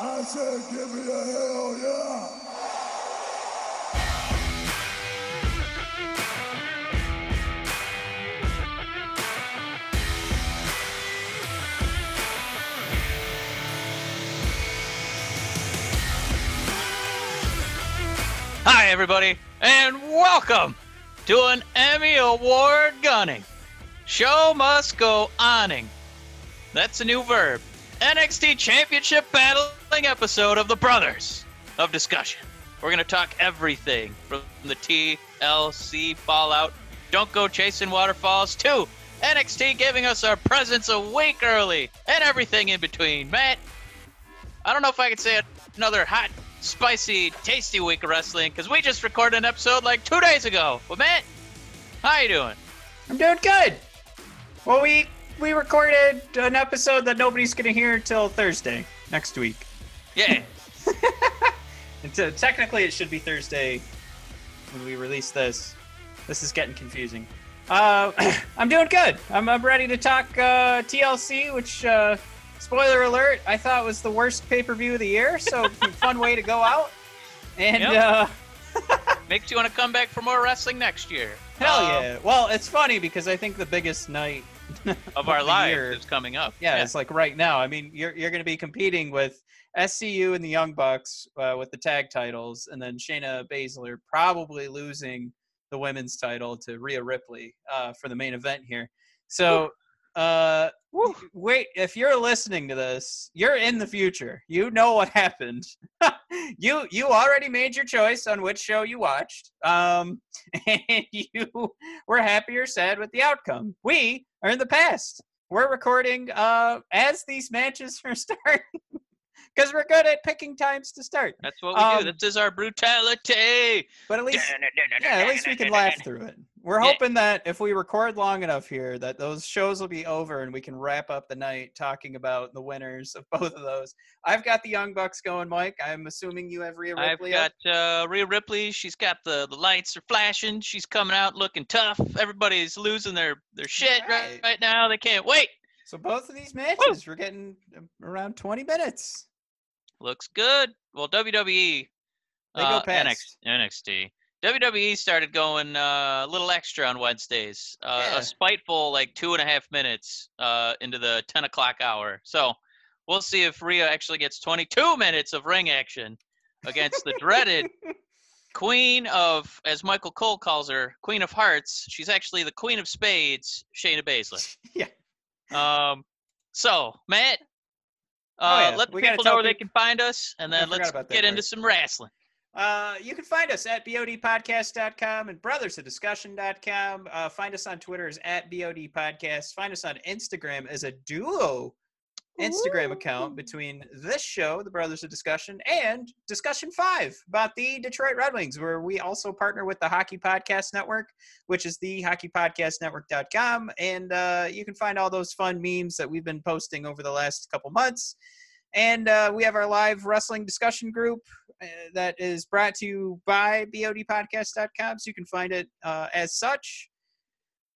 I said, give me a hell yeah. Hi, everybody, and welcome to an Emmy Award gunning. Show must go oning. That's a new verb. NXT Championship battling episode of the Brothers of Discussion. We're going to talk everything from the TLC fallout, Don't Go Chasing Waterfalls, to NXT giving us our presents a week early, and everything in between. Matt, I don't know if I could say another hot, spicy, tasty week of wrestling because we just recorded an episode like two days ago. But Matt, how you doing? I'm doing good. Well, we we recorded an episode that nobody's gonna hear until Thursday next week. Yeah, And so technically, it should be Thursday when we release this. This is getting confusing. Uh, I'm doing good. I'm, I'm ready to talk uh, TLC, which, uh, spoiler alert, I thought was the worst pay per view of the year. So fun way to go out. And Yep. uh, makes you want to come back for more wrestling next year. hell Um, yeah! Well, it's funny because I think the biggest night of our lives is coming up. Yeah, it's like right now. I mean, you're you're going to be competing with SCU and the Young Bucks uh, with the tag titles, and then Shayna Baszler probably losing the women's title to Rhea Ripley uh, for the main event here. So, uh, wait, if you're listening to this, you're in the future. You know what happened. you you already made your choice on which show you watched, um, and you were happy or sad with the outcome. We are in the past we're recording uh as these matches are starting because we're good at picking times to start That's what we Um, do. This is our brutality. but at least yeah at least we can laugh through it we're hoping that if we record long enough here that those shows will be over and we can wrap up the night talking about the winners of both of those i've got the young bucks going mike i'm assuming you have Rhea Ripley. I've got uh, Rhea Ripley. She's got the, the lights are flashing. She's coming out looking tough. Everybody's losing their, their shit right, Right. right now. They can't wait. so both of these matches we're getting um, around 20 minutes Looks good. Well, WWE. They go uh, past. NXT. WWE started going uh, a little extra on Wednesdays. Uh, Yeah. A spiteful, like two and a half minutes uh, into the 10 o'clock hour. So we'll see if Rhea actually gets 22 minutes of ring action against the dreaded Queen of, as Michael Cole calls her, Queen of Hearts. She's actually the Queen of Spades, Shayna Baszler. yeah Um, so Matt, Oh, uh, yeah. let the We people know where they can find us, and then let's that get into some wrestling. Uh, you can find us at bodpodcast.com and brothers brothersofdiscussion.com. Uh, find us on Twitter as at bodpodcast. Find us on Instagram as a duo Instagram account between this show, the Brothers of Discussion, and Discussion 5 about the Detroit Red Wings, where we also partner with the Hockey Podcast Network, which is the hockeypodcastnetwork.com. And uh, you can find all those fun memes that we've been posting over the last couple months. And uh, we have our live wrestling discussion group that is brought to you by bodpodcast.com, so you can find it uh, as such.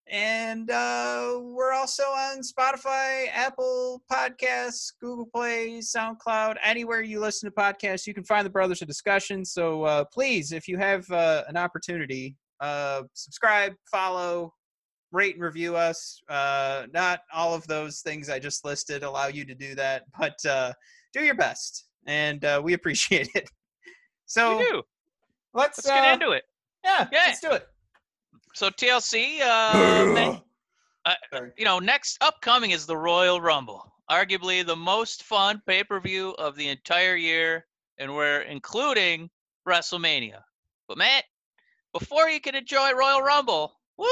And uh, we're also on Spotify, Apple Podcasts, Google Play, SoundCloud, anywhere you listen to podcasts, you can find the Brothers of Discussion. So uh, please, if you have uh, an opportunity, uh, subscribe, follow, rate and review us. Uh, not all of those things I just listed allow you to do that, but uh, do your best, and uh, we appreciate it. So we do. let's, Let's get uh, into it. Yeah, Yeah. let's do it. So TLC, uh, ma- uh, you know, next upcoming is the Royal Rumble, arguably the most fun pay per view of the entire year, and we're including WrestleMania. But Matt, before you can enjoy Royal Rumble, woo!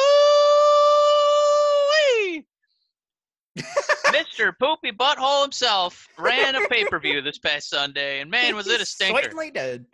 Mr. Poopy Butthole himself ran a pay per view this past Sunday, and man, was it a stinker! Certainly did.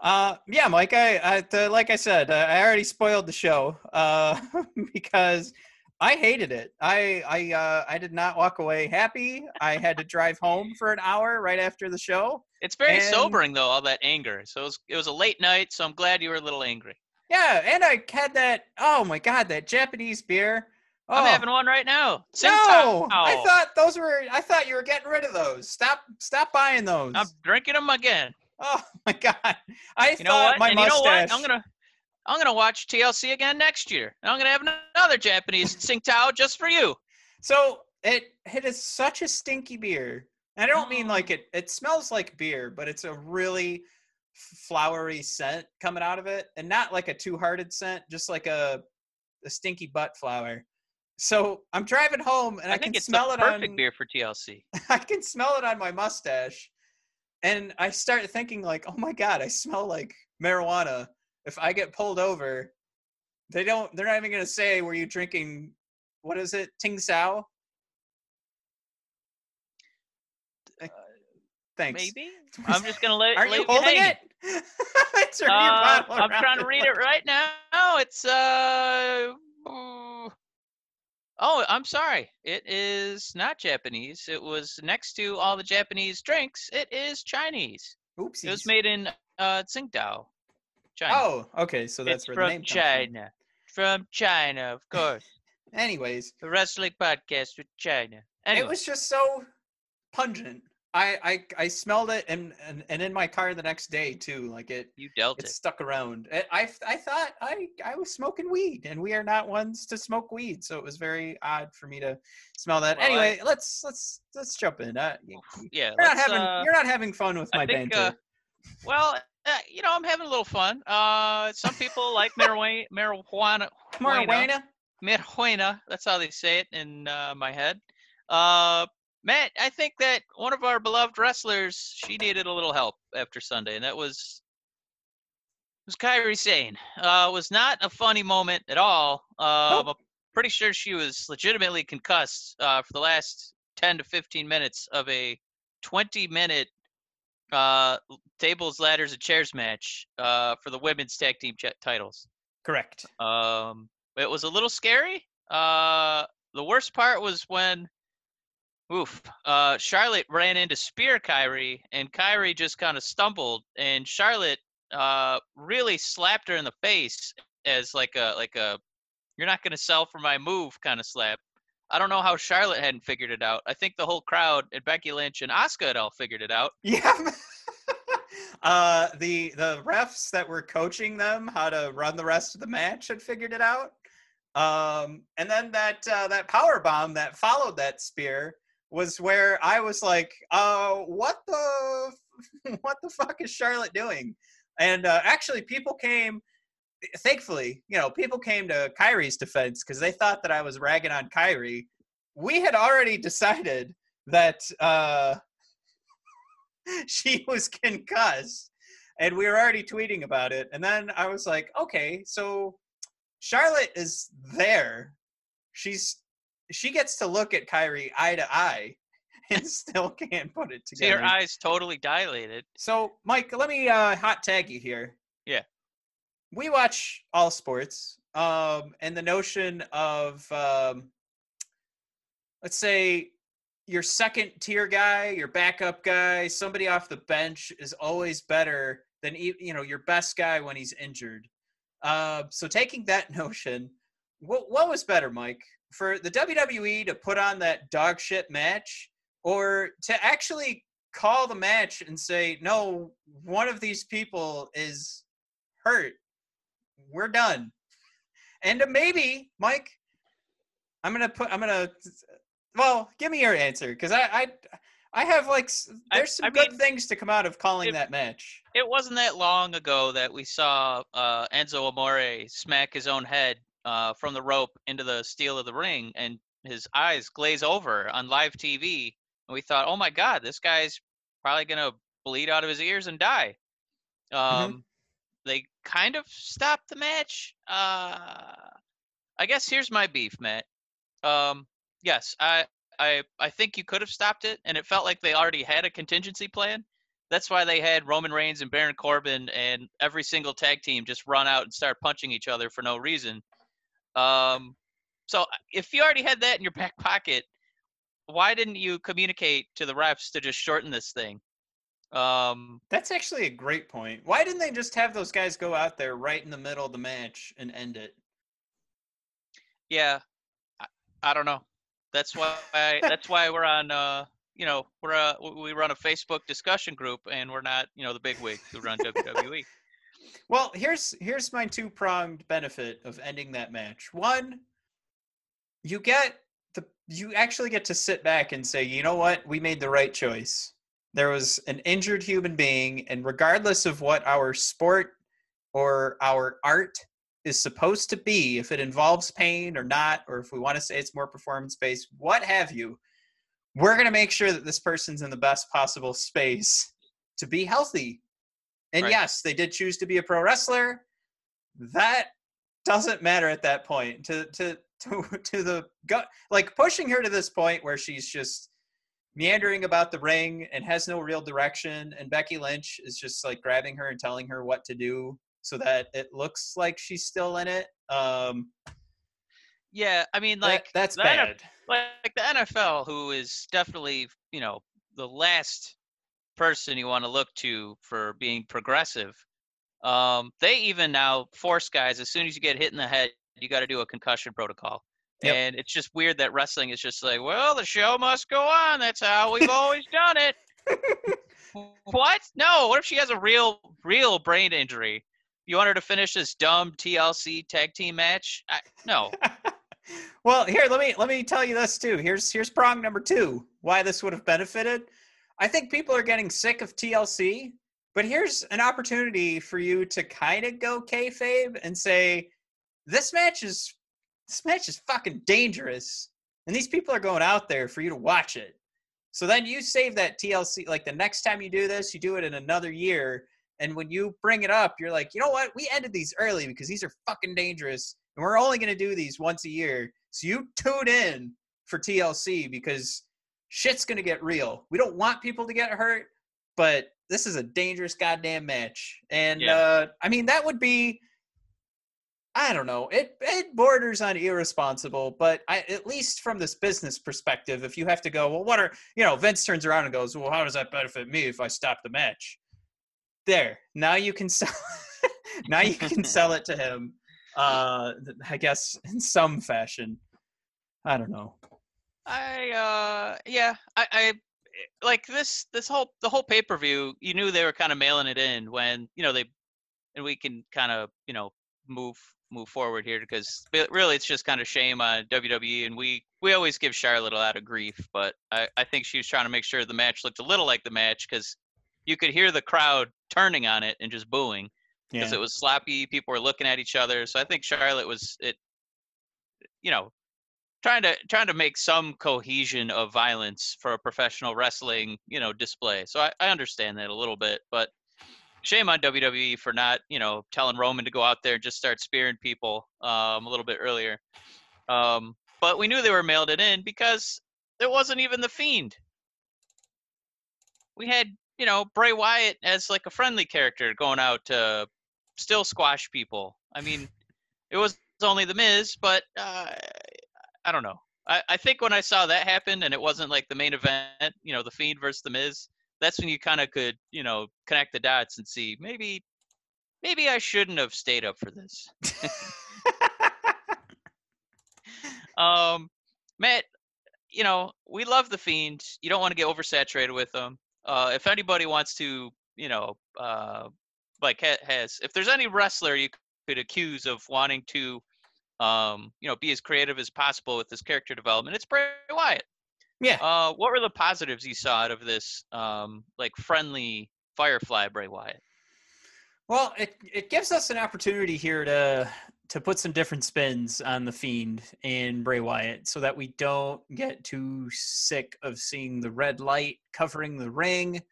Uh, yeah, Mike. I, I the, like I said, uh, I already spoiled the show uh, because I hated it. I I uh, I did not walk away happy. I had to drive home for an hour right after the show. It's very And- sobering though, all that anger. So it was, it was a late night, so I'm glad you were a little angry. Yeah, and I had that. Oh my god, that Japanese beer. I'm Oh. having one right now. No, Tsingtao. I oh. thought those were. I thought you were getting rid of those. Stop, stop buying those. I'm drinking them again. Oh my god! I You thought my and you know what? I'm gonna I'm gonna watch TLC again next year. And I'm gonna have another Japanese Tsingtao just for you. So it it is such a stinky beer. And I don't mean Oh. like it. It smells like beer, but it's a really flowery scent coming out of it, and not like a two-hearted scent, just like a a stinky butt flower. So I'm driving home, and I, I, can smell it perfect on. beer for TLC. I can smell it on my mustache, and I start thinking like, oh my god, I smell like marijuana. If I get pulled over, they don't. They're not even gonna say, "Were you drinking? What is it? Ting Sao?" Uh, Thanks. Maybe. I'm just gonna let Aren't you holding it? Uh, I'm around trying to read it right now. It's uh. Oh, I'm sorry. It is not Japanese. It was next to all the Japanese drinks. It is Chinese. Oopsies. It was made in uh, Tsingtao, China. Oh, okay. So that's it's where from the name China. From China, of course. Anyways, the wrestling podcast with China. Anyway, it was just so pungent. I I, I smelled it and, and and in my car the next day too. Like it you dealt it it. stuck around. It, I I thought I I was smoking weed, and we are not ones to smoke weed, so it was very odd for me to smell that. Well, I- anyway, let's let's let's jump in. Uh, Yeah, you're not having uh, you're not having fun with my think, banter. uh, well, uh, you know, I'm having a little fun. Uh, some people like marijuana, marijuana, Marijuana. marijuana. That's how they say it in uh, my head. Uh, Matt, I think that one of our beloved wrestlers, she needed a little help after Sunday, and that was was Kairi Sane. Uh, it was not a funny moment at all. Uh, Nope. I'm pretty sure she was legitimately concussed uh, for the last 10 to 15 minutes of a 20 minute uh, tables, ladders, and chairs match uh, for the women's tag team ch- titles. Correct. Um, it was a little scary. Uh, the worst part was when, oof, uh, Charlotte ran into Spear Kairi, and Kairi just kind of stumbled, and Charlotte uh, really slapped her in the face as like a like a you're not gonna sell for my move kind of slap. I don't know how Charlotte hadn't figured it out. I think the whole crowd and Becky Lynch and Oscar had all figured it out. Yeah. uh, the the refs that were coaching them how to run the rest of the match had figured it out. Um, and then that uh, that power bomb that followed that spear was where I was like, uh, what the what the fuck is Charlotte doing? And uh, actually, people came. Thankfully, you know, people came to Kairi's defense because they thought that I was ragging on Kyrie. We had already decided that uh, she was concussed and we were already tweeting about it and then i was like okay so charlotte is there she's she gets to look at kairi eye to eye and still can't put it See together her eyes totally dilated. so mike let me uh hot tag you here Yeah. we watch all sports um and the notion of um let's say your second tier guy, your backup guy, somebody off the bench is always better than you know your best guy when he's injured. Uh, so taking that notion, what what was better, Mike, for the WWE to put on that dog shit match, or to actually call the match and say, no, one of these people is hurt. We're done. And maybe, Mike, I'm gonna put. I'm gonna. Well, give me your answer because I, I, I have like. There's some I good mean, things to come out of calling if- that match. It wasn't that long ago that we saw uh, Enzo Amore smack his own head uh, from the rope into the steel of the ring, and his eyes glaze over on live TV. And we thought, oh my God, this guy's probably gonna bleed out of his ears and die. Um, They kind of stopped the match. Uh, I guess here's my beef, Matt. Um, yes, I, I, I think you could have stopped it, and it felt like they already had a contingency plan. That's why they had Roman Reigns and Baron Corbin and every single tag team just run out and start punching each other for no reason. Um, so if you already had that in your back pocket, why didn't you communicate to the refs to just shorten this thing? Um, That's actually a great point. Why didn't they just have those guys go out there right in the middle of the match and end it? yeah, I- I don't know. That's why that's why we're on. Uh, you know, we're uh, we run a Facebook discussion group, and we're not you know the big wigs who run WWE. Well, here's here's my two pronged benefit of ending that match. One, you get the you actually get to sit back and say, you know what, we made the right choice. There was an injured human being, and regardless of what our sport or our art is supposed to be, if it involves pain or not, or if we want to say it's more performance based, what have you, we're going to make sure that this person's in the best possible space to be healthy. And Right. yes, they did choose to be a pro wrestler. That doesn't matter at that point. To to to to the gut, like pushing her to this point where she's just meandering about the ring and has no real direction, and Becky Lynch is just like grabbing her and telling her what to do so that it looks like she's still in it. Um, Yeah, I mean, that- like that's the NF bad. like the NFL, who is definitely you know the last person you want to look to for being progressive. Um, they even now force guys as soon as you get hit in the head, you got to do a concussion protocol. Yep. And it's just weird that wrestling is just like, well, the show must go on. That's how we've always done it. what? No. What if she has a real, real brain injury? You want her to finish this dumb TLC tag team match? I, no. well, here let me let me tell you this too. Here's here's prong number two. Why this would have benefited. I think people are getting sick of TLC, but here's an opportunity for you to kind of go kayfabe and say, this match is this match is fucking dangerous, and these people are going out there for you to watch it. So then you save that TLC. Like the next time you do this, you do it in another year. And when you bring it up, you're like, you know what? We ended these early because these are fucking dangerous and we're only going to do these once a year. So you tune in for TLC because shit's going to get real. We don't want people to get hurt, but this is a dangerous goddamn match. And Yeah. uh, I mean, that would be, I don't know, it it borders on irresponsible, but I, at least from this business perspective, if you have to go, well, what are you know? Vince turns around and goes, well, how does that benefit me if I stop the match? There, now you can sell. now you can sell it to him uh i guess in some fashion i don't know I uh yeah, I, I like this this whole the whole pay per view. You knew they were kind of mailing it in when you know they, and we can kind of you know move move forward here because really it's just kind of shame on WWE and we we always give Charlotte a lot of grief, but I I think she was trying to make sure the match looked a little like the match because you could hear the crowd turning on it and just booing because yeah it was sloppy. People were looking at each other. So I think Charlotte was it, you know, trying to trying to make some cohesion of violence for a professional wrestling, you know, display. So I, I understand that a little bit, but shame on WWE for not, you know, telling Roman to go out there and just start spearing people um, a little bit earlier. Um, but we knew they were mailed it in because there wasn't even the fiend. We had, you know, Bray Wyatt as like a friendly character going out to still squash people. I mean, it was only the Miz, but uh, I don't know. I, I think when I saw that happen and it wasn't like the main event, you know, the Fiend versus the Miz, that's when you kind of could, you know, connect the dots and see maybe, maybe I shouldn't have stayed up for this. Um, Matt, you know, we love the Fiend. You don't want to get oversaturated with them. Uh, if anybody wants to, you know, uh, like ha- has, if there's any wrestler you could accuse of wanting to, um, you know, be as creative as possible with this character development, it's Bray Wyatt. yeah Uh, what were the positives you saw out of this, um, like friendly Firefly Bray Wyatt? well it, it gives us an opportunity here to to put some different spins on the fiend and bray wyatt so that we don't get too sick of seeing the red light covering the ring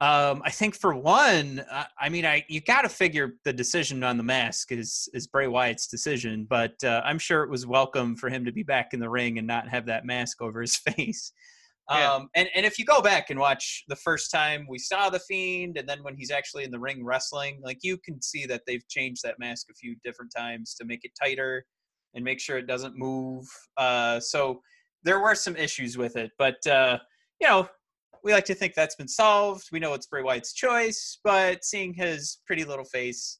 um, I think for one, uh, I mean, I you got to figure the decision on the mask is is Bray Wyatt's decision, but uh, I'm sure it was welcome for him to be back in the ring and not have that mask over his face. Yeah. Um, and and if you go back and watch the first time we saw the Fiend, and then when he's actually in the ring wrestling, like you can see that they've changed that mask a few different times to make it tighter and make sure it doesn't move. Uh, so there were some issues with it, but uh, you know, we like to think that's been solved. We know it's Bray Wyatt's choice, but seeing his pretty little face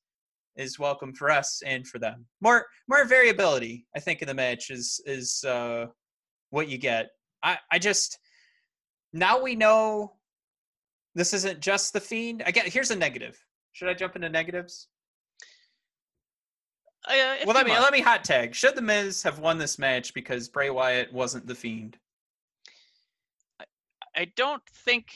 is welcome for us and for them. More more variability, I think, in the match is is uh, what you get. I I just now we know this isn't just the fiend. I get here's a negative. Should I jump into negatives? Uh, well, let me let me hot tag. Should the Miz have won this match because Bray Wyatt wasn't the fiend? I don't think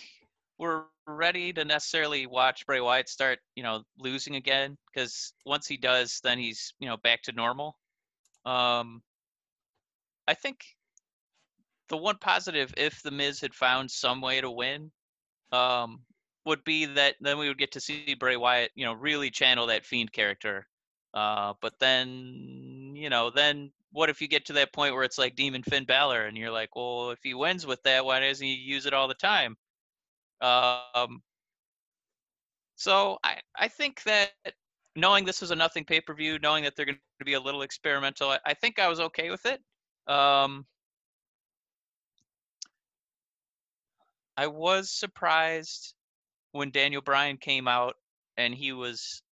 we're ready to necessarily watch Bray Wyatt start, you know, losing again. Because once he does, then he's, you know, back to normal. Um, I think the one positive, if the Miz had found some way to win, um, would be that then we would get to see Bray Wyatt, you know, really channel that fiend character. Uh, but then, you know, then what if you get to that point where it's like Demon Finn Balor, and you're like, well, if he wins with that, why doesn't he use it all the time? Um, so I I think that knowing this was a nothing pay per view, knowing that they're going to be a little experimental, I, I think I was okay with it. Um, I was surprised when Daniel Bryan came out and he was.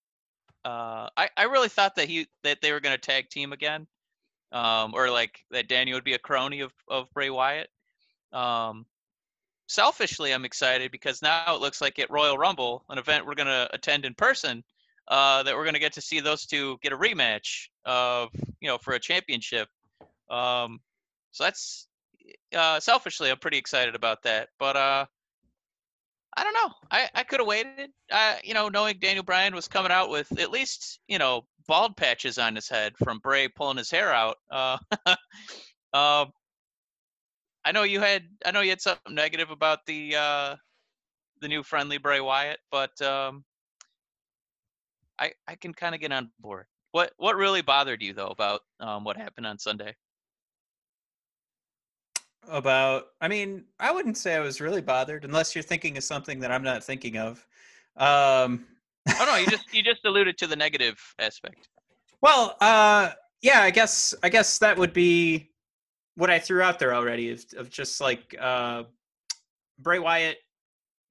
Uh, I I really thought that he that they were going to tag team again, um, or like that Daniel would be a crony of of Bray Wyatt. Um, selfishly, I'm excited because now it looks like at Royal Rumble, an event we're going to attend in person, uh, that we're going to get to see those two get a rematch of you know for a championship. Um, so that's uh, selfishly, I'm pretty excited about that. But uh, I don't know. I, I could have waited. Uh, you know, knowing Daniel Bryan was coming out with at least you know bald patches on his head from Bray pulling his hair out. Uh, um, I know you had I know you had something negative about the uh, the new friendly Bray Wyatt, but um, I I can kind of get on board. What what really bothered you though about um, what happened on Sunday? About, I mean, I wouldn't say I was really bothered, unless you're thinking of something that I'm not thinking of. Um, Oh no, you just you just alluded to the negative aspect. Well, uh, yeah, I guess I guess that would be what I threw out there already of, of just like uh, Bray Wyatt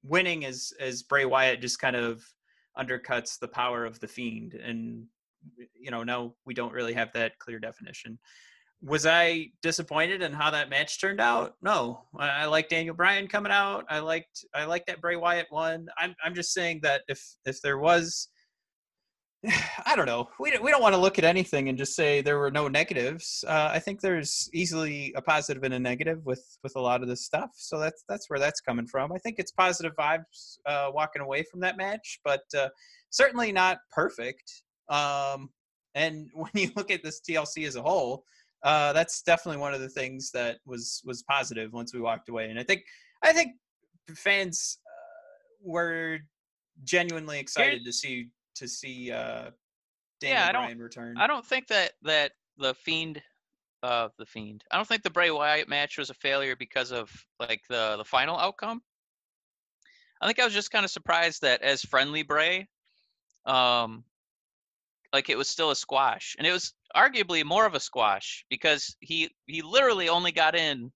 winning as as Bray Wyatt just kind of undercuts the power of the Fiend, and you know now we don't really have that clear definition. Was I disappointed in how that match turned out? No, I, I like Daniel Bryan coming out. I liked I liked that Bray Wyatt won. I'm I'm just saying that if if there was I don't know. We don't, we don't want to look at anything and just say there were no negatives. Uh, I think there's easily a positive and a negative with with a lot of this stuff. So that's that's where that's coming from. I think it's positive vibes uh, walking away from that match, but uh, certainly not perfect. Um, and when you look at this TLC as a whole, uh, that's definitely one of the things that was was positive once we walked away. And I think I think fans uh, were genuinely excited to see to see uh Daniel Yeah, I don't- return. I don't think that that the fiend, uh, the fiend. I don't think the Bray Wyatt match was a failure because of like the the final outcome. I think I was just kind of surprised that as friendly Bray, um, like it was still a squash, and it was arguably more of a squash because he he literally only got in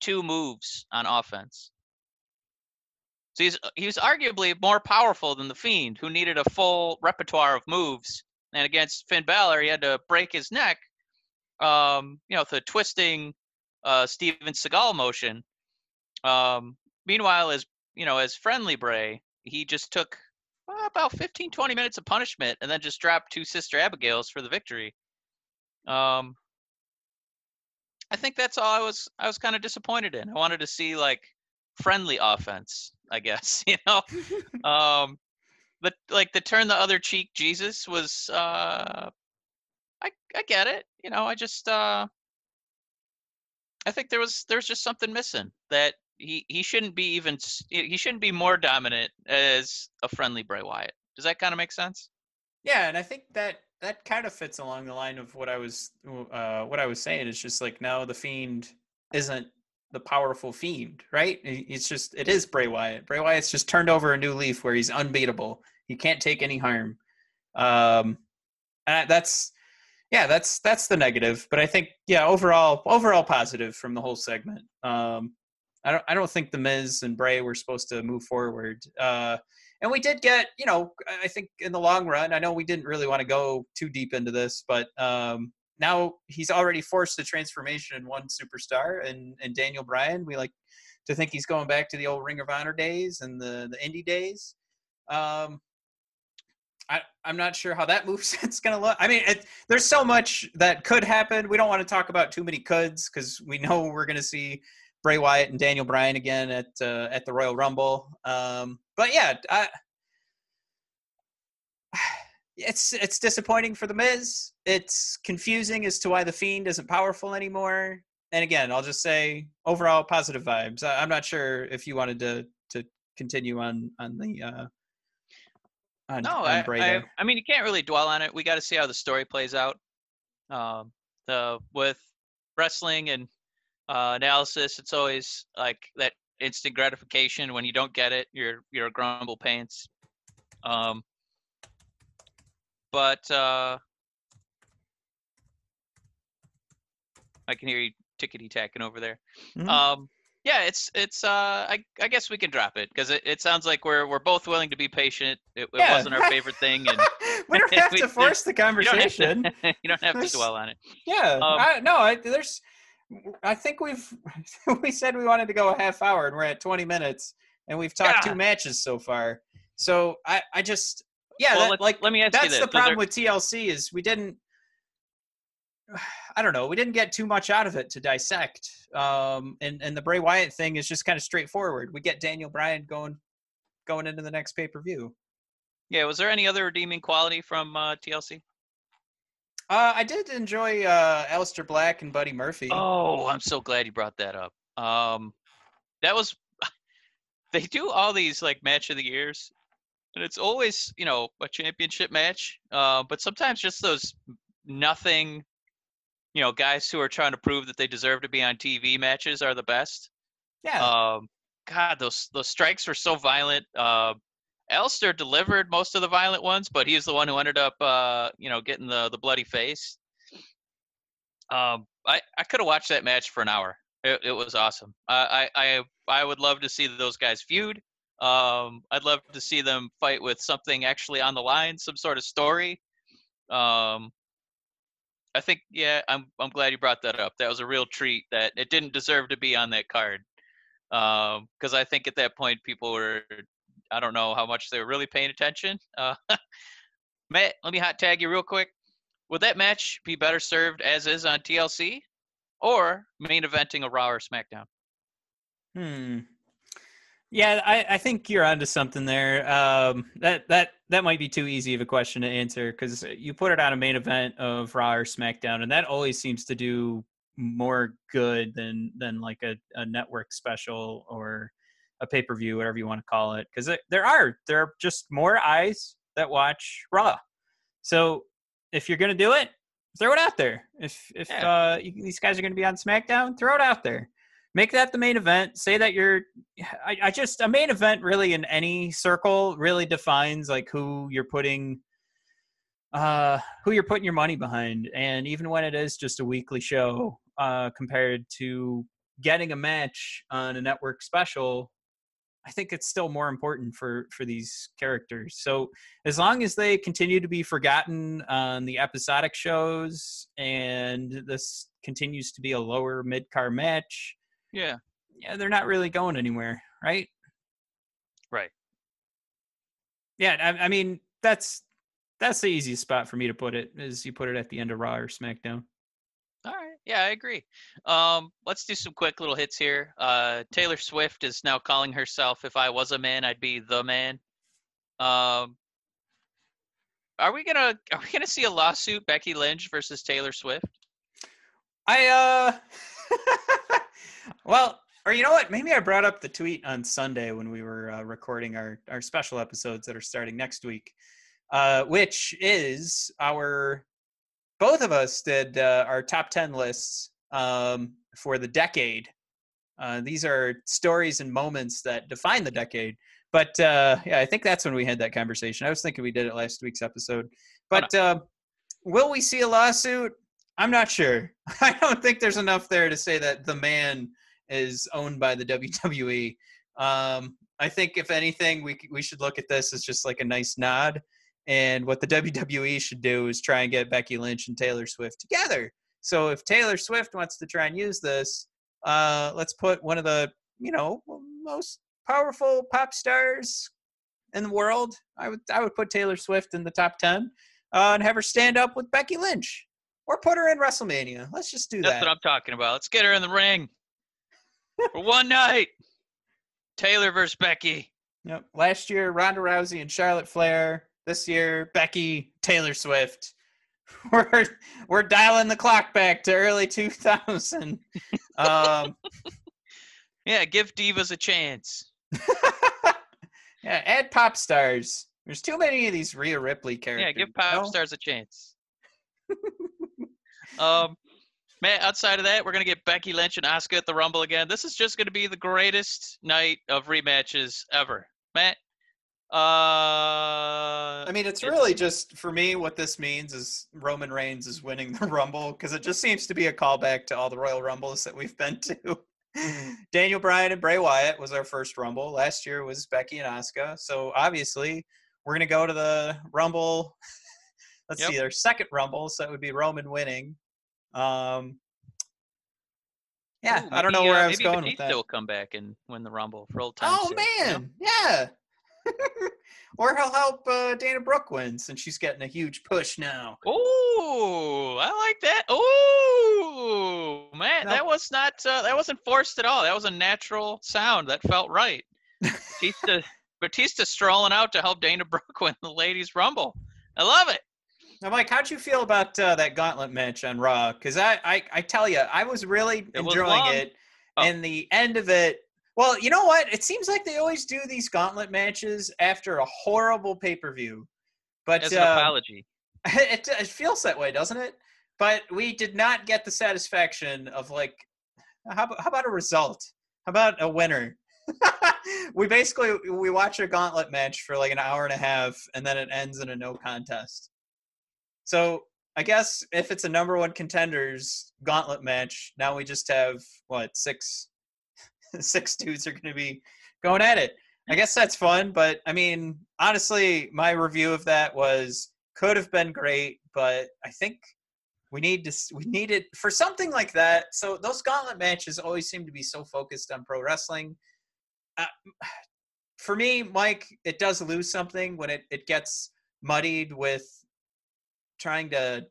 two moves on offense. So he's he was arguably more powerful than the Fiend, who needed a full repertoire of moves. And against Finn Balor, he had to break his neck, um, you know, with a twisting uh, Steven Seagal motion. Um, meanwhile, as you know, as friendly Bray, he just took uh, about 15, 20 minutes of punishment and then just drop two Sister Abigails for the victory. Um, I think that's all I was I was kind of disappointed in. I wanted to see like friendly offense, I guess, you know. um but like the turn the other cheek Jesus was uh I I get it. You know, I just uh I think there was there's just something missing that he he shouldn't be even he shouldn't be more dominant as a friendly Bray Wyatt. Does that kind of make sense? Yeah, and I think that that kind of fits along the line of what I was uh, what I was saying. It's just like now the fiend isn't the powerful fiend, right? It's just it is Bray Wyatt. Bray Wyatt's just turned over a new leaf where he's unbeatable. He can't take any harm. Um, and that's yeah, that's that's the negative. But I think yeah, overall overall positive from the whole segment. Um, I don't I don't think the Miz and Bray were supposed to move forward. Uh, and we did get you know I think in the long run I know we didn't really want to go too deep into this, but um, now he's already forced a transformation in one superstar and and Daniel Bryan. We like to think he's going back to the old Ring of Honor days and the the indie days. Um, I, I'm not sure how that moveset's going to look. I mean, it, there's so much that could happen. We don't want to talk about too many coulds because we know we're going to see Bray Wyatt and Daniel Bryan again at uh, at the Royal Rumble. Um, but yeah, I, it's it's disappointing for the Miz. It's confusing as to why the Fiend isn't powerful anymore. And again, I'll just say overall positive vibes. I, am not sure if you wanted to to continue on on the. Uh, on, no, on I, Bray I. I mean you can't really dwell on it. We got to see how the story plays out. Um, the with wrestling and uh, analysis, it's always like that instant gratification. When you don't get it, you're you're a grumble pants. Um, but uh, I can hear you tickety tacking over there. Mhm. Um, yeah, it's it's. Uh, I I guess we can drop it because it, it sounds like we're we're both willing to be patient. It, it Yeah. wasn't our favorite thing, and we don't have we- to force the you don't have conversation. to, you don't have to dwell on it. Yeah, Um, I, no, I, there's. I think we've we said we wanted to go a half hour, and we're at 20 minutes, and we've talked two matches so far. So I, I just, yeah, well, that, let, like let me ask you that's the was there- problem with TLC is we didn't. I don't know. We didn't get too much out of it to dissect. Um, and and the Bray Wyatt thing is just kind of straightforward. We get Daniel Bryan going, going into the next pay per view. yeah, was there any other redeeming quality from uh, TLC? Uh, I did enjoy uh, Aleister Black and Buddy Murphy. Oh, I'm so glad you brought that up. Um, that was they do all these like match of the years, and it's always you know a championship match. Uh, but sometimes just those nothing, you know, guys who are trying to prove that they deserve to be on TV matches are the best. yeah. Um, God, those those strikes were so violent. Uh, Aleister delivered most of the violent ones, but he's the one who ended up, uh, you know, getting the the bloody face. Um, I I could have watched that match for an hour. It, it was awesome. I, I I would love to see those guys feud. Um, I'd love to see them fight with something actually on the line, some sort of story. Um, I think yeah, I'm I'm glad you brought that up. That was a real treat. That it didn't deserve to be on that card because I think at that point people were, I don't know how much they were really paying attention. Uh, Matt, let me hot tag you real quick. Would that match be better served as is on TLC, or main eventing a Raw or SmackDown? Hmm. Yeah, I, I think you're onto something there. Um, that that that might be too easy of a question to answer because you put it on a main event of Raw or SmackDown, and that always seems to do more good than than like a, a network special or a pay per view, whatever you want to call it. Because there are there are just more eyes that watch Raw. So if you're gonna do it, throw it out there. If if Yeah. uh, you, these guys are gonna be on SmackDown, throw it out there make that the main event say that you're I, I just a main event really in any circle really defines like who you're putting uh who you're putting your money behind and even when it is just a weekly show uh compared to getting a match on a network special i think it's still more important for for these characters so as long as they continue to be forgotten on the episodic shows and this continues to be a lower mid-card match Yeah, yeah, they're not really going anywhere, right? right. Yeah, I, I mean that's that's the easiest spot for me to put it is you put it at the end of Raw or SmackDown. All right. Yeah, I agree. Um, let's do some quick little hits here. Uh, Taylor Swift is now calling herself "If I was a man, I'd be the man." Um, are we gonna are we gonna see a lawsuit Becky Lynch versus Taylor Swift? I uh, well, or you know what? Maybe I brought up the tweet on Sunday when we were uh, recording our our special episodes that are starting next week, uh, which is our both of us did uh, our top ten lists um, for the decade. Uh, these are stories and moments that define the decade. But uh, yeah, I think that's when we had that conversation. I was thinking we did it last week's episode. But uh, will we see a lawsuit? I'm not sure. I don't think there's enough there to say that the man is owned by the WWE. Um, I think if anything, we we should look at this as just like a nice nod, And what the WWE should do is try and get Becky Lynch and Taylor Swift together. So if Taylor Swift wants to try and use this, uh, let's put one of the you know most powerful pop stars in the world. I would I would put Taylor Swift in the top ten uh, and have her stand up with Becky Lynch, or put her in WrestleMania. Let's just do That's that. That's what I'm talking about. Let's get her in the ring for one night. Taylor versus Becky. Yep. Last year, Ronda Rousey and Charlotte Flair. This year, Becky, Taylor Swift. We're we're dialing the clock back to early 2000. um, Yeah, give divas a chance. yeah, add pop stars. There's too many of these Rhea Ripley characters. Yeah, give you pop know? stars a chance. um, Matt, outside of that, we're gonna get Becky Lynch and Asuka at the Rumble again. This is just gonna be the greatest night of rematches ever, Matt. Uh, I mean, it's It's- really just for me. What this means is Roman Reigns is winning the Rumble because it just seems to be a callback to all the Royal Rumbles that we've been to. Daniel Bryan and Bray Wyatt was our first Rumble. Last year was Becky and Asuka. So obviously, we're gonna go to the Rumble. Let's Yep. see, their second Rumble, so it would be Roman winning. Um, yeah, ooh, I don't know where uh, I was maybe going Batista with that. will come back and win the Rumble for old times. Oh sake, you know? man, yeah. or he'll help uh, Dana Brooke win since she's getting a huge push now. Ooh, I like that. Ooh, man, No. that was not uh, that wasn't forced at all. That was a natural sound that felt right. Batista, Batista strolling out to help Dana Brooke win the Ladies Rumble. I love it. Now, Mike, how'd you feel about uh, that gauntlet match on Raw? Because I, I, I tell you, I was really It enjoying long. it, Oh. and the end of it. Well, you know what? It seems like they always do these gauntlet matches after a horrible pay per view, but As an uh, apology. it, it feels that way, doesn't it? But we did not get the satisfaction of like, how, about- how about a result? How about a winner? we basically we watch a gauntlet match for like an hour and a half, and then it ends in a no contest. So I guess if it's a number one contenders gauntlet match, now we just have what six six dudes are going to be going at it. I guess that's fun, but I mean, honestly, my review of that was could have been great, but I think we need to we need it for something like that. So those gauntlet matches always seem to be so focused on pro wrestling. Uh, for me, Mike, it does lose something when it it gets muddied with trying to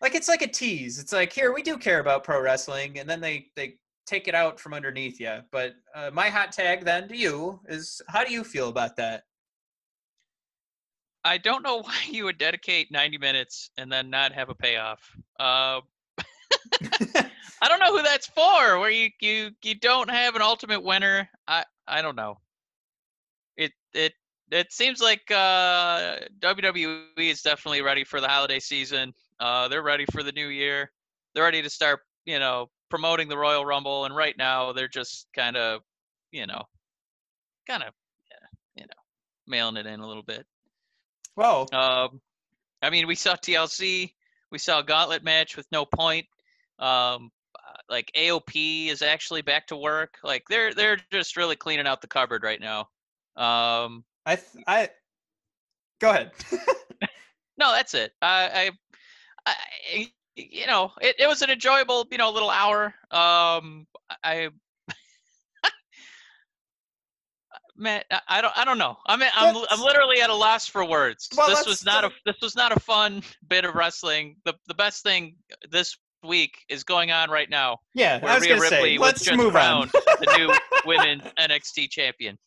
like it's like a tease. It's like here we do care about pro wrestling, and then they they take it out from underneath you. But uh, my hot tag then to you is how do you feel about that? I don't know why you would dedicate 90 minutes and then not have a payoff. Uh, I don't know who that's for. Where you you you don't have an ultimate winner. I I don't know. It it it seems like uh, WWE is definitely ready for the holiday season. Uh, they're ready for the new year. They're ready to start, you know, promoting the Royal Rumble. And right now, they're just kind of, you know, kind of, you know, mailing it in a little bit. Well, Um, I mean, we saw TLC, we saw a gauntlet match with no point. Um, uh, like AOP is actually back to work. Like they're they're just really cleaning out the cupboard right now. Um, I th- I go ahead. no, that's it. I, I, I you know, it, it was an enjoyable, you know, little hour. Um, I. Man, I- don't. I don't know. I'm. I'm. I'm literally at a loss for words. Well, this was not a. This was not a fun bit of wrestling. The the best thing this week is going on right now, yeah, where I was Rhea Ripley say let's just move crowned on. the new women NXT champion.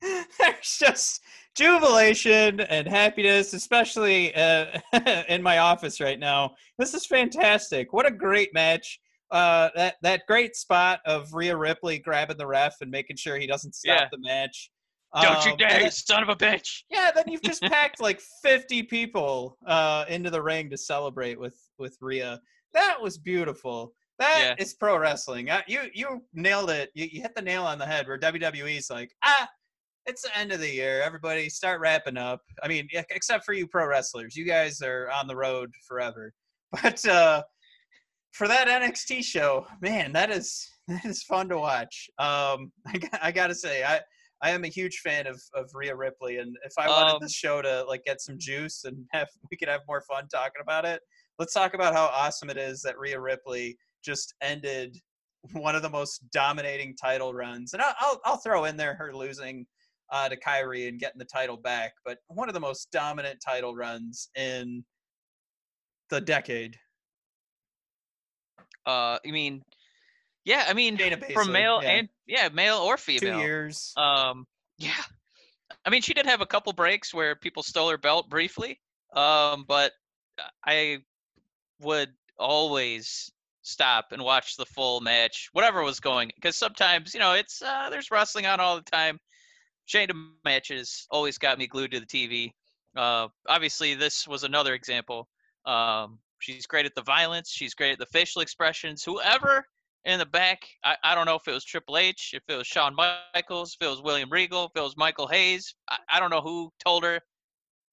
There's just jubilation and happiness, especially uh, in my office right now. This is fantastic. What a great match. Uh, that that great spot of Rhea Ripley grabbing the ref and making sure he doesn't stop Yeah. the match. Don't you Um, dare, then- son of a bitch! yeah, then you've just packed like 50 people uh, into the ring to celebrate with with Rhea. That was beautiful. That is Yeah. pro wrestling. Uh, you you nailed it. You, you hit the nail on the head. Where WWE's like, ah, it's the end of the year. Everybody start wrapping up. I mean, except for you pro wrestlers. You guys are on the road forever. But uh, for that NXT show, man, that is that is fun to watch. Um, I I got to say, I I am a huge fan of of Rhea Ripley, and if I wanted Um, this show to like get some juice and have we could have more fun talking about it, let's talk about how awesome it is that Rhea Ripley just ended one of the most dominating title runs, and I'll I'll, I'll throw in there her losing uh, to Kairi and getting the title back, but one of the most dominant title runs in the decade. Uh, I mean, yeah, I mean, from male yeah. and yeah, male or female. two years. Um, yeah. I mean, she did have a couple breaks where people stole her belt briefly. Um, but I would always stop and watch the full match, whatever was going, because sometimes you know it's uh, there's wrestling on all the time. Shayna matches always got me glued to the TV. Uh, obviously, this was another example. Um, she's great at the violence. She's great at the facial expressions. Whoever in the back. I, I don't know if it was Triple H, if it was Shawn Michaels, if it was William Regal, if it was Michael Hayes. I, I don't know who told her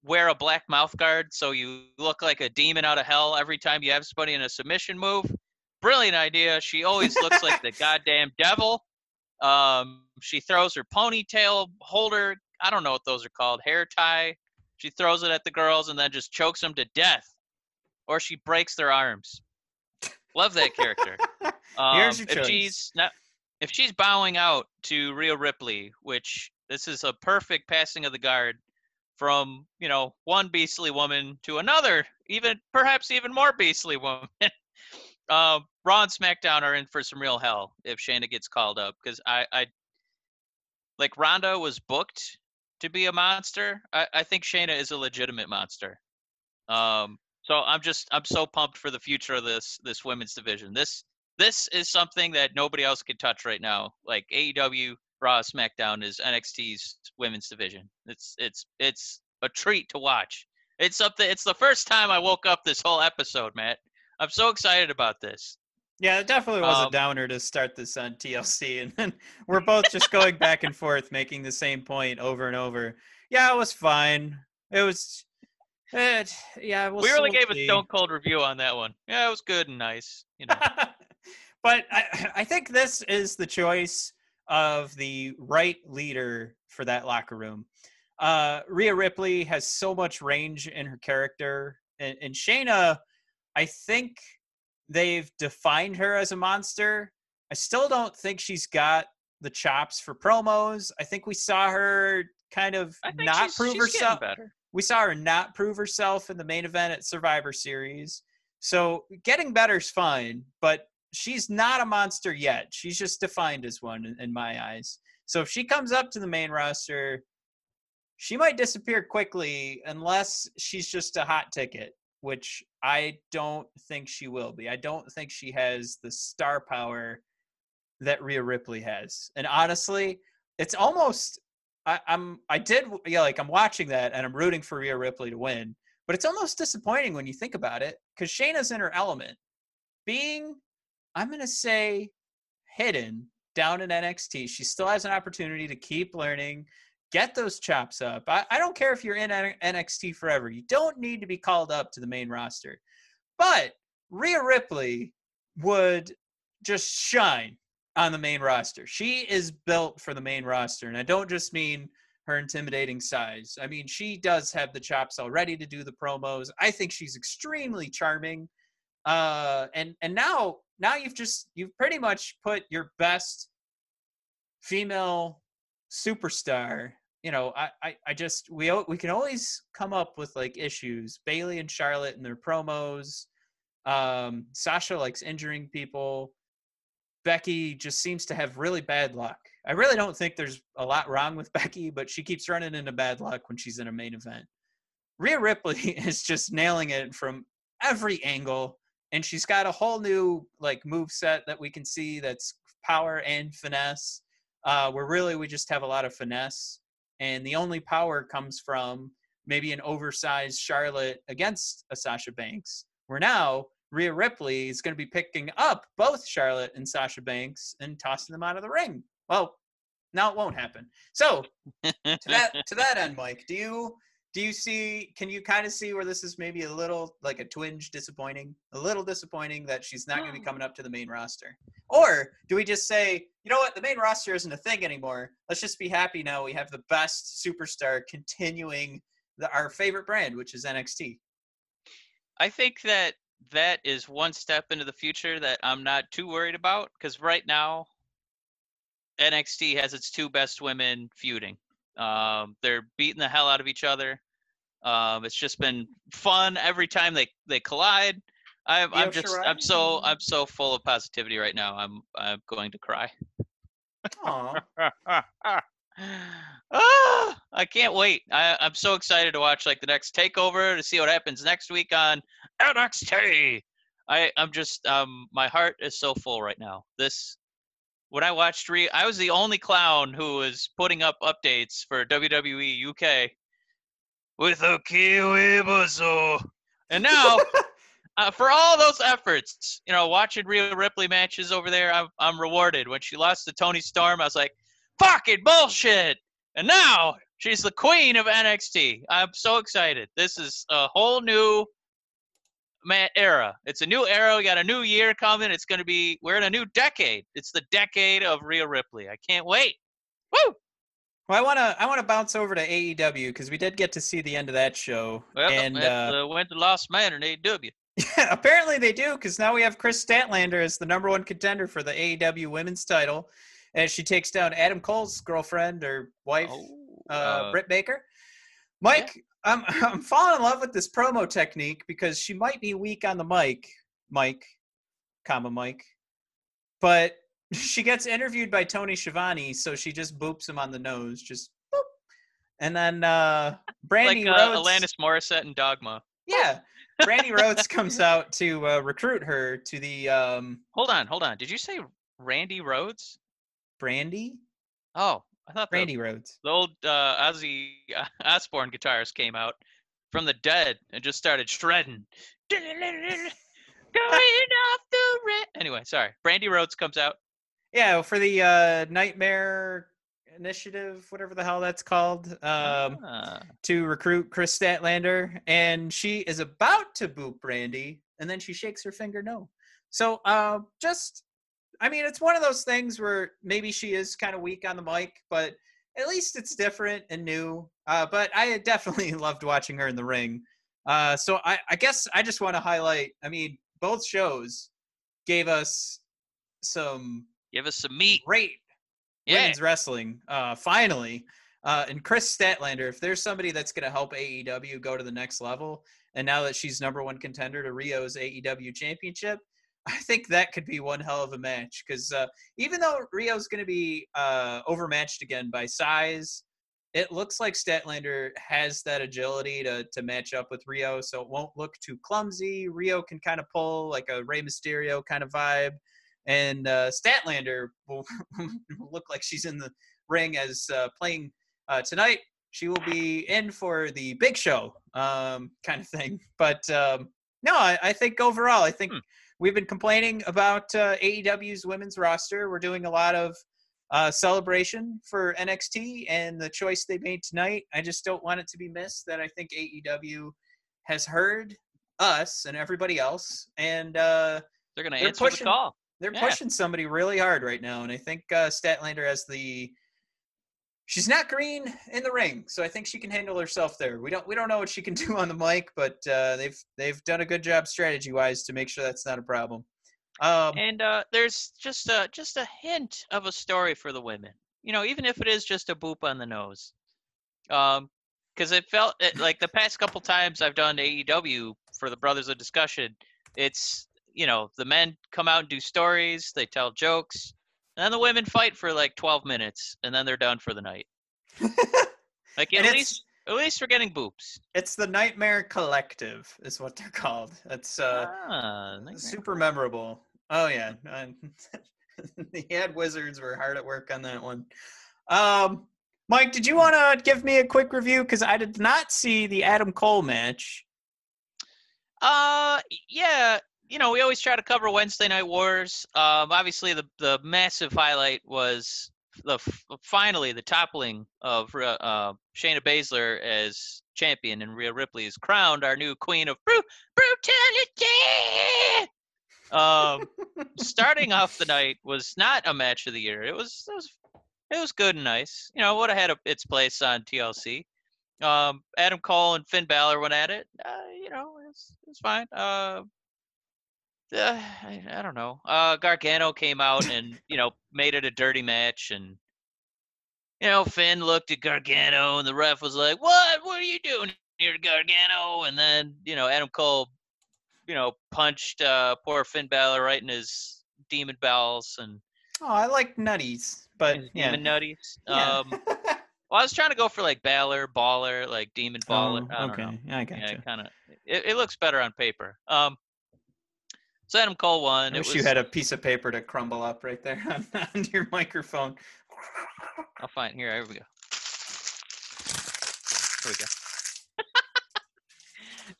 wear a black mouth guard so you look like a demon out of hell every time you have somebody in a submission move. Brilliant idea. She always looks like the goddamn devil. Um, she throws her ponytail holder. I don't know what those are called. Hair tie. She throws it at the girls and then just chokes them to death, or she breaks their arms. Love that character. Um, Here's your if choice. she's not, if she's bowing out to Rhea Ripley, which this is a perfect passing of the guard from you know one beastly woman to another, even perhaps even more beastly woman. um, Raw and SmackDown are in for some real hell if Shayna gets called up because I, I like Ronda was booked to be a monster. I, I think Shayna is a legitimate monster. Um, so I'm just I'm so pumped for the future of this this women's division. This this is something that nobody else can touch right now. Like AEW, Raw, SmackDown is NXT's women's division. It's it's it's a treat to watch. It's something. It's the first time I woke up this whole episode, Matt. I'm so excited about this. Yeah, it definitely was Um, a downer to start this on TLC, and then we're both just going back and forth, making the same point over and over. Yeah, it was fine. It was, it, yeah. We'll, we really gave a stone cold review on that one. Yeah, it was good and nice. You know. but I, I think this is the choice of the right leader for that locker room. Uh, Rhea Ripley has so much range in her character, and, and Shayna, I think they've defined her as a monster. I still don't think she's got the chops for promos. I think we saw her kind of not she's, prove she's herself we saw her not prove herself in the main event at Survivor Series. So getting better is fine, but she's not a monster yet. She's just defined as one in, in my eyes. So if she comes up to the main roster, she might disappear quickly unless she's just a hot ticket, which I don't think she will be. I don't think she has the star power that Rhea Ripley has. And honestly, it's almost I, I'm I did yeah like I'm watching that and I'm rooting for Rhea Ripley to win, but it's almost disappointing when you think about it because Shayna's in her element, being I'm gonna say hidden down in NXT. She still has an opportunity to keep learning, get those chops up. I, I don't care if you're in NXT forever. You don't need to be called up to the main roster, but Rhea Ripley would just shine on the main roster. She is built for the main roster, and I don't just mean her intimidating size. I mean, she does have the chops already to do the promos. I think she's extremely charming. Uh, and and now now you've just you've pretty much put your best female superstar. You know, I I, I just we we can always come up with like issues. Bayley and Charlotte and their promos. Um, Sasha likes injuring people. Becky just seems to have really bad luck. I really don't think there's a lot wrong with Becky, but she keeps running into bad luck when she's in a main event. Rhea Ripley is just nailing it from every angle, and she's got a whole new like move set that we can see that's power and finesse. Uh, where really we just have a lot of finesse, and the only power comes from maybe an oversized Charlotte against a Sasha Banks. Where now Rhea Ripley is going to be picking up both Charlotte and Sasha Banks and tossing them out of the ring. Well, now it won't happen. So to that to that end, Mike, do you do you see? Can you kind of see where this is maybe a little like a twinge disappointing, a little disappointing that she's not going to be coming up to the main roster? Or do we just say, you know what, the main roster isn't a thing anymore. Let's just be happy now. We have the best superstar continuing the, our favorite brand, which is NXT. I think that that is one step into the future that I'm not too worried about because right now NXT has its two best women feuding. Um, they're beating the hell out of each other. Um, it's just been fun every time they they collide. I'm, I'm just? I'm so I'm so full of positivity right now. I'm I'm going to cry. Ah, I can't wait. I, I'm so excited to watch like the next takeover to see what happens next week on NXT. I I'm just um my heart is so full right now. This when I watched re I was the only clown who was putting up updates for WWE UK with a Kiwi Buzzle. And now uh, for all those efforts, you know, watching Rhea Ripley matches over there, I'm I'm rewarded. When she lost to Toni Storm, I was like, fucking bullshit. And now she's the queen of NXT. I'm so excited. This is a whole new era. It's a new era. We got a new year coming. It's going to be we're in a new decade. It's the decade of Rhea Ripley. I can't wait. Woo! Well, I want to I want to bounce over to AEW because we did get to see the end of that show, Well, and uh, uh, went to Lost Man in AEW. apparently they do because now we have Kris Statlander as the number one contender for the AEW Women's Title, as she takes down Adam Cole's girlfriend or wife, Oh, uh, uh, Britt Baker. Mike, I'm I'm falling in love with this promo technique because she might be weak on the mic, Mike, comma Mike, but she gets interviewed by Tony Schiavone, so she just boops him on the nose, just boop. And then uh Brandi like uh, Rhodes, Alanis Morissette and Dogma. yeah, Brandi Rhodes comes out to uh, recruit her to the um Hold on, hold on. Did you say Randy Rhoads? Brandi, Oh, I thought the, Brandi Rhodes. the old uh, Ozzy Osbourne guitarist came out from the dead and just started shredding. Going off the. Anyway, sorry. Brandi Rhodes comes out. Yeah, for the uh Nightmare Initiative, whatever the hell that's called. Um Ah. to recruit Kris Statlander, and she is about to boop Brandi, and then she shakes her finger no. So, uh, just, I mean, it's one of those things where maybe she is kind of weak on the mic, but at least it's different and new. Uh, but I definitely loved watching her in the ring. Uh, so I, I guess I just want to highlight. I mean, both shows gave us some Give us some meat. great Yeah. women's wrestling. Uh, finally, uh, and Kris Statlander, if there's somebody that's going to help AEW go to the next level, and now that she's number one contender to Riho's AEW championship, I think that could be one hell of a match. Because uh, even though Riho's going to be uh, overmatched again by size, it looks like Statlander has that agility to to match up with Riho, so it won't look too clumsy. Rio can kind of pull like a Rey Mysterio kind of vibe and uh, Statlander will look like she's in the ring as uh, playing uh, tonight. She will be in for the big show, um, kind of thing. But um, no, I, I think overall, I think Hmm. We've been complaining about uh, AEW's women's roster. We're doing a lot of uh, celebration for NXT and the choice they made tonight. I just don't want it to be missed that I think AEW has heard us and everybody else, and uh, They're going to answer pushing- the call. they're Yeah. pushing somebody really hard right now, and I think uh, Statlander has the. She's not green in the ring, so I think she can handle herself there. We don't we don't know what she can do on the mic, but uh, they've they've done a good job strategy wise to make sure that's not a problem. Um, And uh, there's just a just a hint of a story for the women. You know, even if it is just a boop on the nose. Um, because it felt it, like the past couple times I've done AEW for the Brothers of Discussion, it's you know the men come out and do stories, they tell jokes, and then the women fight for like 12 minutes, and then they're done for the night. Like at least at least we're getting boops. it's the Nightmare Collective is what they're called. It's uh, ah, super memorable. Oh yeah, uh, the head wizards were hard at work on that one. Um, Mike, did you want to give me a quick review? Because I did not see the Adam Cole match. Uh, yeah. You know, we always try to cover Wednesday Night Wars. Um, obviously, the the massive highlight was the finally the toppling of Rhea- uh, Shayna Baszler as champion and Rhea Ripley is crowned our new queen of bru- brutality. Um, starting off the night was not a match of the year. It was it was it was good and nice. You know, would have had a, its place on TLC. Um, Adam Cole and Finn Balor went at it. Uh, you know, it's it's fine. Uh, uh, I, I don't know. Uh, Gargano came out and you know made it a dirty match, and you know Finn looked at Gargano, and the ref was like, "What? What are you doing here, Gargano?" And then you know Adam Cole, you know, punched uh, poor Finn Balor right in his demon bowels and Oh, I like nutties, but yeah. demon nutties. yeah. Um, well, I was trying to go for like Balor, Baller, like demon baller. Oh, okay, know. yeah, I got Yeah, you. kind of. It, it looks better on paper. Um, so Adam Cole won. I wish was, you had a piece of paper to crumble up right there on, on your microphone. I'll find here. Here we go. Here we go.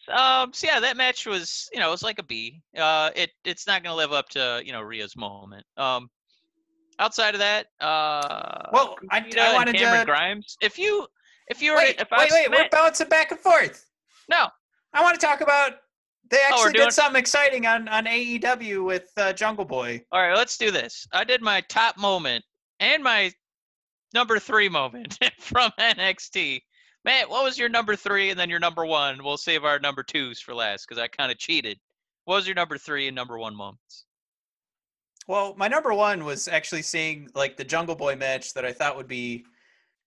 So, um. So yeah, that match was, you know, it was like a B. Uh, it it's not gonna live up to you know Rhea's moment. Um, outside of that, uh, Well, I- I wanted Cameron to- Grimes. If you, if you were, Wait, if I wait, was wait. We're bouncing back and forth. no, I want to talk about. They Oh, actually doing- did something exciting on on AEW with uh, Jungle Boy. All right, let's do this. I did my top moment and my number three moment from NXT. Matt, what was your number three and then your number one? We'll save our number twos for last because I kind of cheated. What was your number three and number one moments? Well, my number one was actually seeing like the Jungle Boy match that I thought would be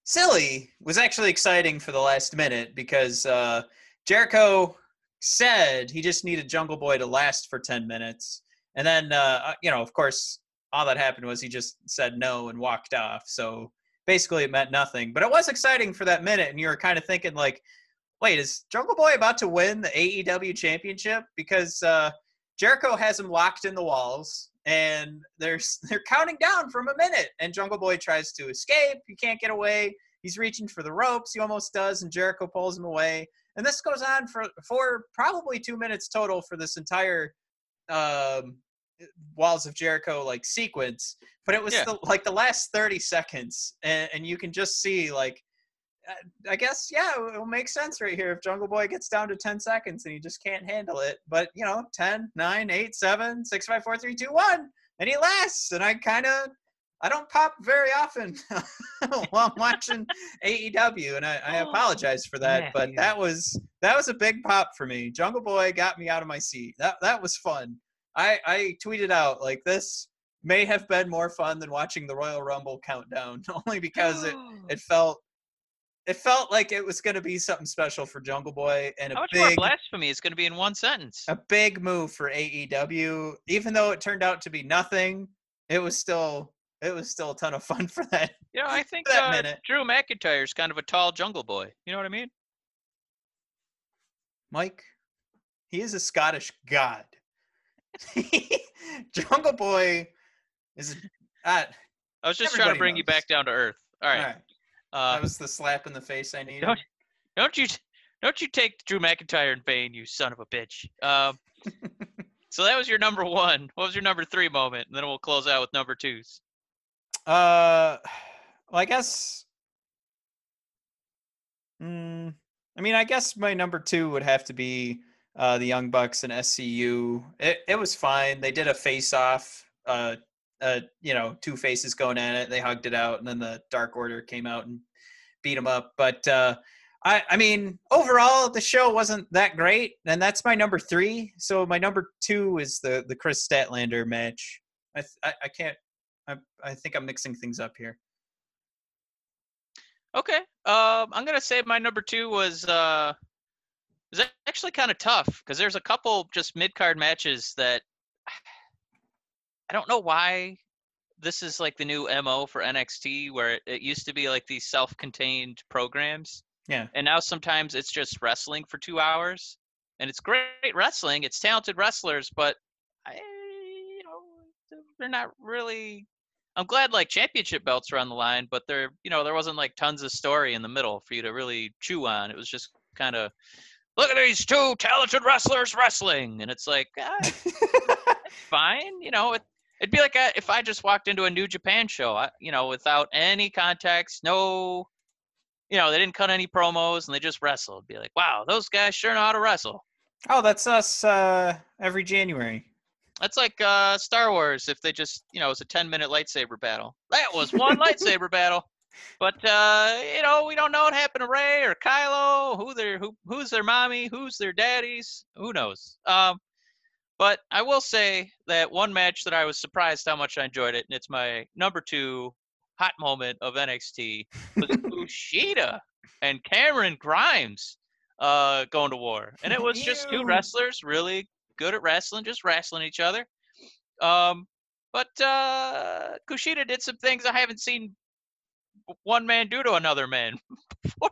silly was actually exciting for the last minute because uh, Jericho said he just needed Jungle Boy to last for 10 minutes. And then, uh, you know, of course, all that happened was he just said no and walked off. So basically, it meant nothing. But it was exciting for that minute. And you were kind of thinking, like, wait, is Jungle Boy about to win the AEW championship? Because uh, Jericho has him locked in the walls. And they're they're counting down from a minute, and Jungle Boy tries to escape. He can't get away. He's reaching for the ropes. He almost does, and Jericho pulls him away. And this goes on for for probably two minutes total for this entire um, Walls of Jericho like sequence. But it was Yeah. the, like the last thirty seconds, and, and you can just see like. uh, I guess yeah, it will make sense right here if Jungle Boy gets down to 10 seconds and he just can't handle it. But you know, 10, 9, 8, 7, 6, 5, 4, 3, 2, 1, and he lasts. And I kind of I don't pop very often while I'm watching AEW, and I, I oh, apologize for that. But Matthew. that was that was a big pop for me. Jungle Boy got me out of my seat. That that was fun. I I tweeted out like this may have been more fun than watching the Royal Rumble countdown, only because it oh. it felt it felt like it was going to be something special for Jungle Boy and a How much more big blasphemy is going to be in one sentence? a big move for AEW. Even though it turned out to be nothing, it was still it was still a ton of fun for that. You know, I think that uh, minute. Drew McIntyre's kind of a tall jungle boy. You know what I mean? Mike, he is a Scottish god. Jungle Boy is uh, I was just trying to bring you back down to earth. All all right. right. Uh, That was the slap in the face I needed. Don't- Don't you don't you take Drew McIntyre in vain, you son of a bitch. Um, so that was your number one. What was your number three moment? And then we'll close out with number twos. Uh, well, I guess. Mm, I mean, I guess my number two would have to be uh, the Young Bucks and SCU. It it was fine. They did a face off. Uh, uh, you know, two faces going at it. They hugged it out, and then the Dark Order came out and beat them up. But uh, I, I mean, overall, the show wasn't that great, and that's my number three. So my number two is the the Kris Statlander match. I I, I can't. I I think I'm mixing things up here. Okay. Um, I'm gonna say my number two was uh, is actually kind of tough because there's a couple just mid card matches that I don't know why this is like the new mo for NXT where it, it used to be like these self-contained programs Yeah. and now sometimes it's just wrestling for two hours and it's great wrestling it's talented wrestlers but I, you know they're not really i'm glad like championship belts are on the line but there you know there wasn't like tons of story in the middle for you to really chew on it was just kind of look at these two talented wrestlers wrestling and it's like ah, it's fine you know it, It'd be like I, if I just walked into a New Japan show, I, you know, without any context, no, you know, they didn't cut any promos and they just wrestled. It'd be like, wow, those guys sure know how to wrestle. Oh, that's us uh, every January. That's like uh, Star Wars if they just, you know, it was a 10 minute lightsaber battle. That was one lightsaber battle. But uh, you know, we don't know what happened to Rey or Kylo, who their who who's their mommy, who's their daddies, who knows. Um, but I will say that one match that I was surprised how much I enjoyed it, and it's my number two hot moment of NXT was Kushida and Cameron Grimes uh, going to war, and it was just two wrestlers really good at wrestling, just wrestling each other. Um, but uh, Kushida did some things I haven't seen one man do to another man before.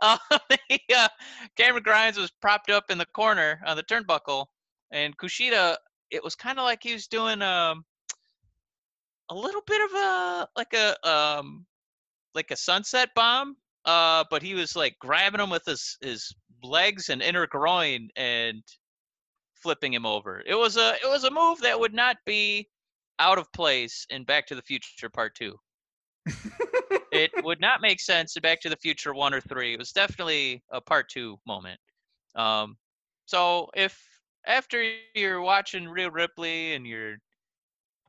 Uh, the, uh, Cameron Grimes was propped up in the corner on the turnbuckle, and Kushida, it was kind of like he was doing um, a little bit of a like a um, like a sunset bomb, uh, but he was like grabbing him with his his legs and inner groin and flipping him over. It was a it was a move that would not be out of place in Back to the Future Part Two it would not make sense in Back to the Future one or three. It was definitely a part two moment. Um, so if after you're watching Rhea Ripley and you're,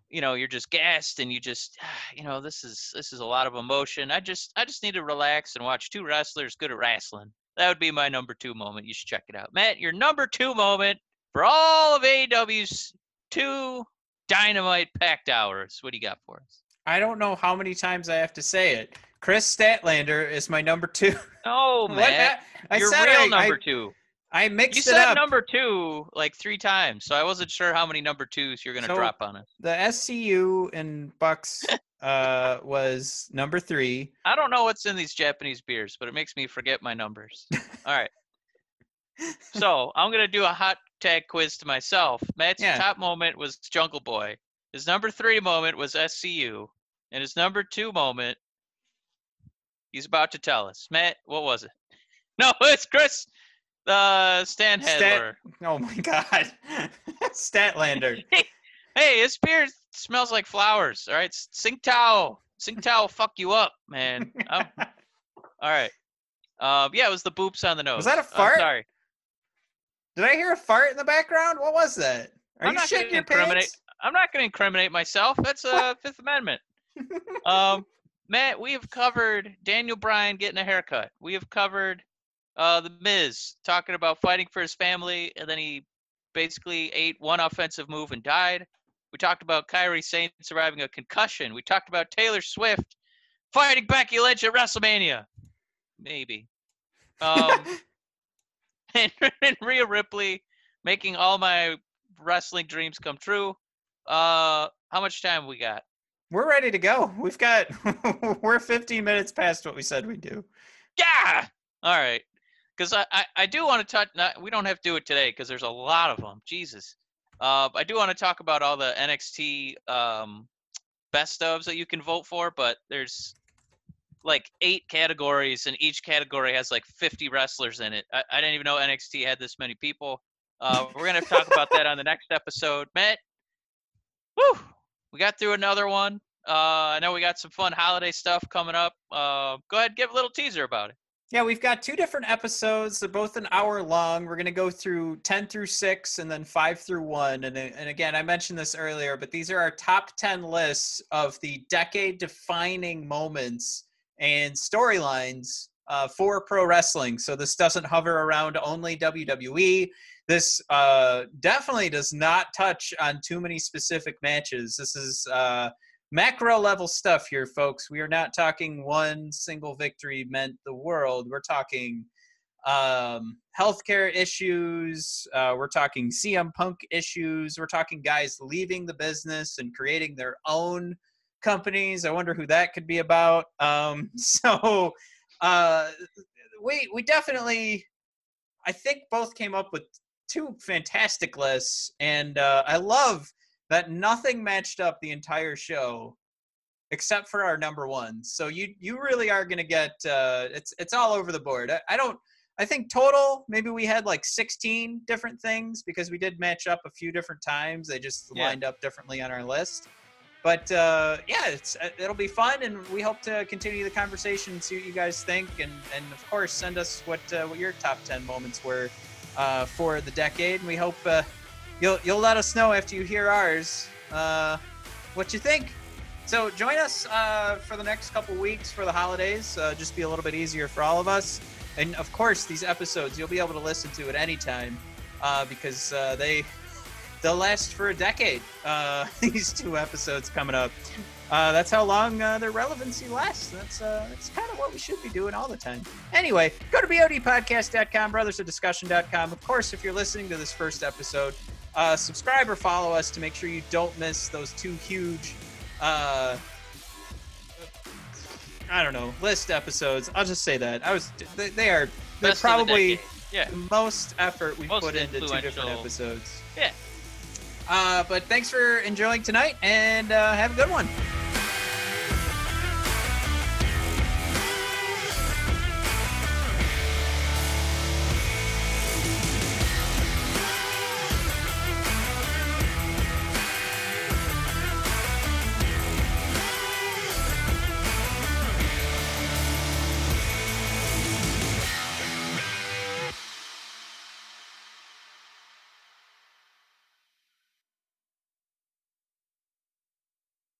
you know, you're just gassed and you just, you know, this is this is a lot of emotion. I just I just need to relax and watch two wrestlers good at wrestling. That would be my number two moment. You should check it out, Matt. Your number two moment for all of AEW's two dynamite packed hours. What do you got for us? I don't know how many times I have to say it. Kris Statlander is my number two. Oh, hap- I Your said real I, number I, two. I You mixed it You said up. number two like three times, so I wasn't sure how many number twos you're gonna So- drop on us. the SCU in Bucks uh, was number three. I don't know what's in these Japanese beers, but it makes me forget my numbers. All right. So I'm gonna do a hot tag quiz to myself. Matt's Yeah. top moment was Jungle Boy. His number three moment was SCU, and his number two moment, he's about to tell us. Matt, what was it? No, it's Kris, uh, Stan Stat- Oh my God, Statlander. Hey, his beer smells like flowers. All right, Tsingtao. Tsingtao will fuck you up, man. I'm- all right. Um, yeah, it was the boops on the nose. Was that a I'm fart? sorry. Did I hear a fart in the background? What was that? Are I'm you not shitting your incriminate- pants? I'm not going to incriminate myself. That's a Fifth Amendment. Um, Matt, we have covered Daniel Bryan getting a haircut. We have covered uh, the Miz talking about fighting for his family, and then he basically ate one offensive move and died. We talked about Kairi Sane surviving a concussion. We talked about Taylor Swift fighting Becky Lynch at WrestleMania. Maybe. Um, and, and Rhea Ripley making all my wrestling dreams come true. Uh, how much time we got? We're ready to go. We've got. we're 15 minutes past what we said we'd do. Yeah. All right. Because I, I, I do want to touch. Not, we don't have to do it today because there's a lot of them. Jesus. Uh, I do want to talk about all the NXT um, best ofs that you can vote for, but there's like eight categories, and each category has like 50 wrestlers in it. I, I didn't even know NXT had this many people. Uh, we're gonna talk about that on the next episode. Matt, whew, we got through another one. Uh, I know we got some fun holiday stuff coming up. Uh, go ahead, give a little teaser about it. Yeah, we've got two different episodes. They're both an hour long. We're going to go through 10 through 6 and then 5 through 1. And, and again, I mentioned this earlier, but these are our top 10 lists of the decade defining moments and storylines uh, for pro wrestling. So this doesn't hover around only WWE. This uh, definitely does not touch on too many specific matches. This is. Uh, macro level stuff here, folks. We are not talking one single victory meant the world. We're talking um, healthcare issues. Uh, we're talking CM Punk issues. We're talking guys leaving the business and creating their own companies. I wonder who that could be about. Um, so uh, we we definitely, I think, both came up with two fantastic lists, and uh, I love that nothing matched up the entire show except for our number ones. So you you really are going to get uh, it's it's all over the board. I, I don't I think total, maybe we had like 16 different things because we did match up a few different times. They just Yeah. lined up differently on our list. But uh, yeah, it's uh, it'll be fun, and we hope to continue the conversation see what you guys think, and and of course send us what uh, what your top 10 moments were uh, for the decade. And we hope uh, you'll you'll let us know after you hear ours uh, what you think. So join us for the next couple weeks for the holidays. Just be a little bit easier for all of us. And of course, these episodes you'll be able to listen to at any time because they they'll last for a decade. Uh, these two episodes coming up. Uh, that's how long uh, their relevancy lasts. That's uh, that's kind of what we should be doing all the time. Anyway, go to bodpodcast.com, brothersofdiscussion.com. Of course, if you're listening to this first episode, uh, subscribe or follow us to make sure you don't miss those two huge, uh, I don't know, list episodes. I'll just say that I was they, they are they're Best of the probably. Yeah. the most effort we've Most put into two different episodes. Yeah. Uh, but thanks for enjoying tonight and uh, have a good one.